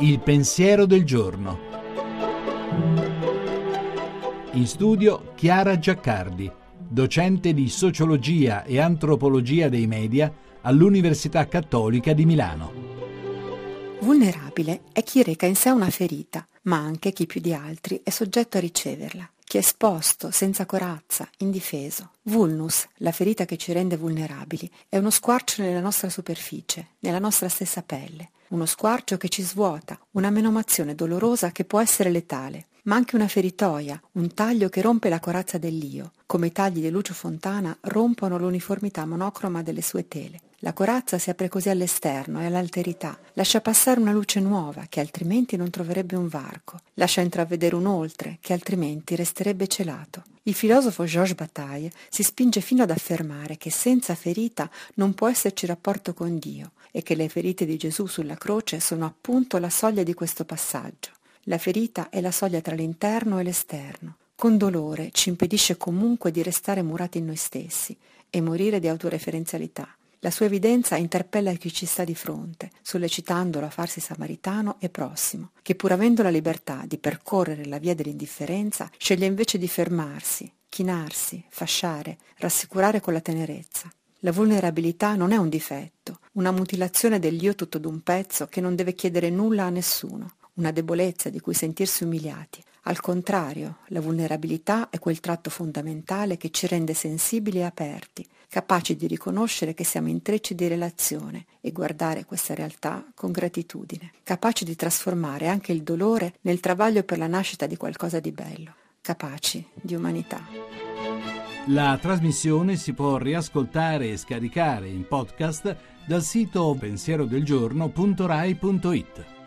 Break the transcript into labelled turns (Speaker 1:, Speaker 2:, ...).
Speaker 1: Il pensiero del giorno. In studio Chiara Giaccardi, docente di sociologia e antropologia dei media all'Università Cattolica di Milano.
Speaker 2: Vulnerabile è chi reca in sé una ferita, ma anche chi più di altri è soggetto a riceverla chi è esposto, senza corazza, indifeso. Vulnus, la ferita che ci rende vulnerabili, è uno squarcio nella nostra superficie, nella nostra stessa pelle, uno squarcio che ci svuota, una menomazione dolorosa che può essere letale, ma anche una feritoia, un taglio che rompe la corazza dell'io, come i tagli di Lucio Fontana rompono l'uniformità monocroma delle sue tele. La corazza si apre così all'esterno e all'alterità, lascia passare una luce nuova che altrimenti non troverebbe un varco, lascia intravedere un oltre che altrimenti resterebbe celato. Il filosofo Georges Bataille si spinge fino ad affermare che senza ferita non può esserci rapporto con Dio e che le ferite di Gesù sulla croce sono appunto la soglia di questo passaggio. La ferita è la soglia tra l'interno e l'esterno. Con dolore ci impedisce comunque di restare murati in noi stessi e morire di autoreferenzialità. La sua evidenza interpella chi ci sta di fronte, sollecitandolo a farsi samaritano e prossimo, che pur avendo la libertà di percorrere la via dell'indifferenza, sceglie invece di fermarsi, chinarsi, fasciare, rassicurare con la tenerezza. La vulnerabilità non è un difetto, una mutilazione dell'io tutto d'un pezzo che non deve chiedere nulla a nessuno, una debolezza di cui sentirsi umiliati. Al contrario, la vulnerabilità è quel tratto fondamentale che ci rende sensibili e aperti, capaci di riconoscere che siamo intrecci di relazione e guardare questa realtà con gratitudine, capaci di trasformare anche il dolore nel travaglio per la nascita di qualcosa di bello, capaci di umanità.
Speaker 1: La trasmissione si può riascoltare e scaricare in podcast dal sito pensierodelgiorno.rai.it.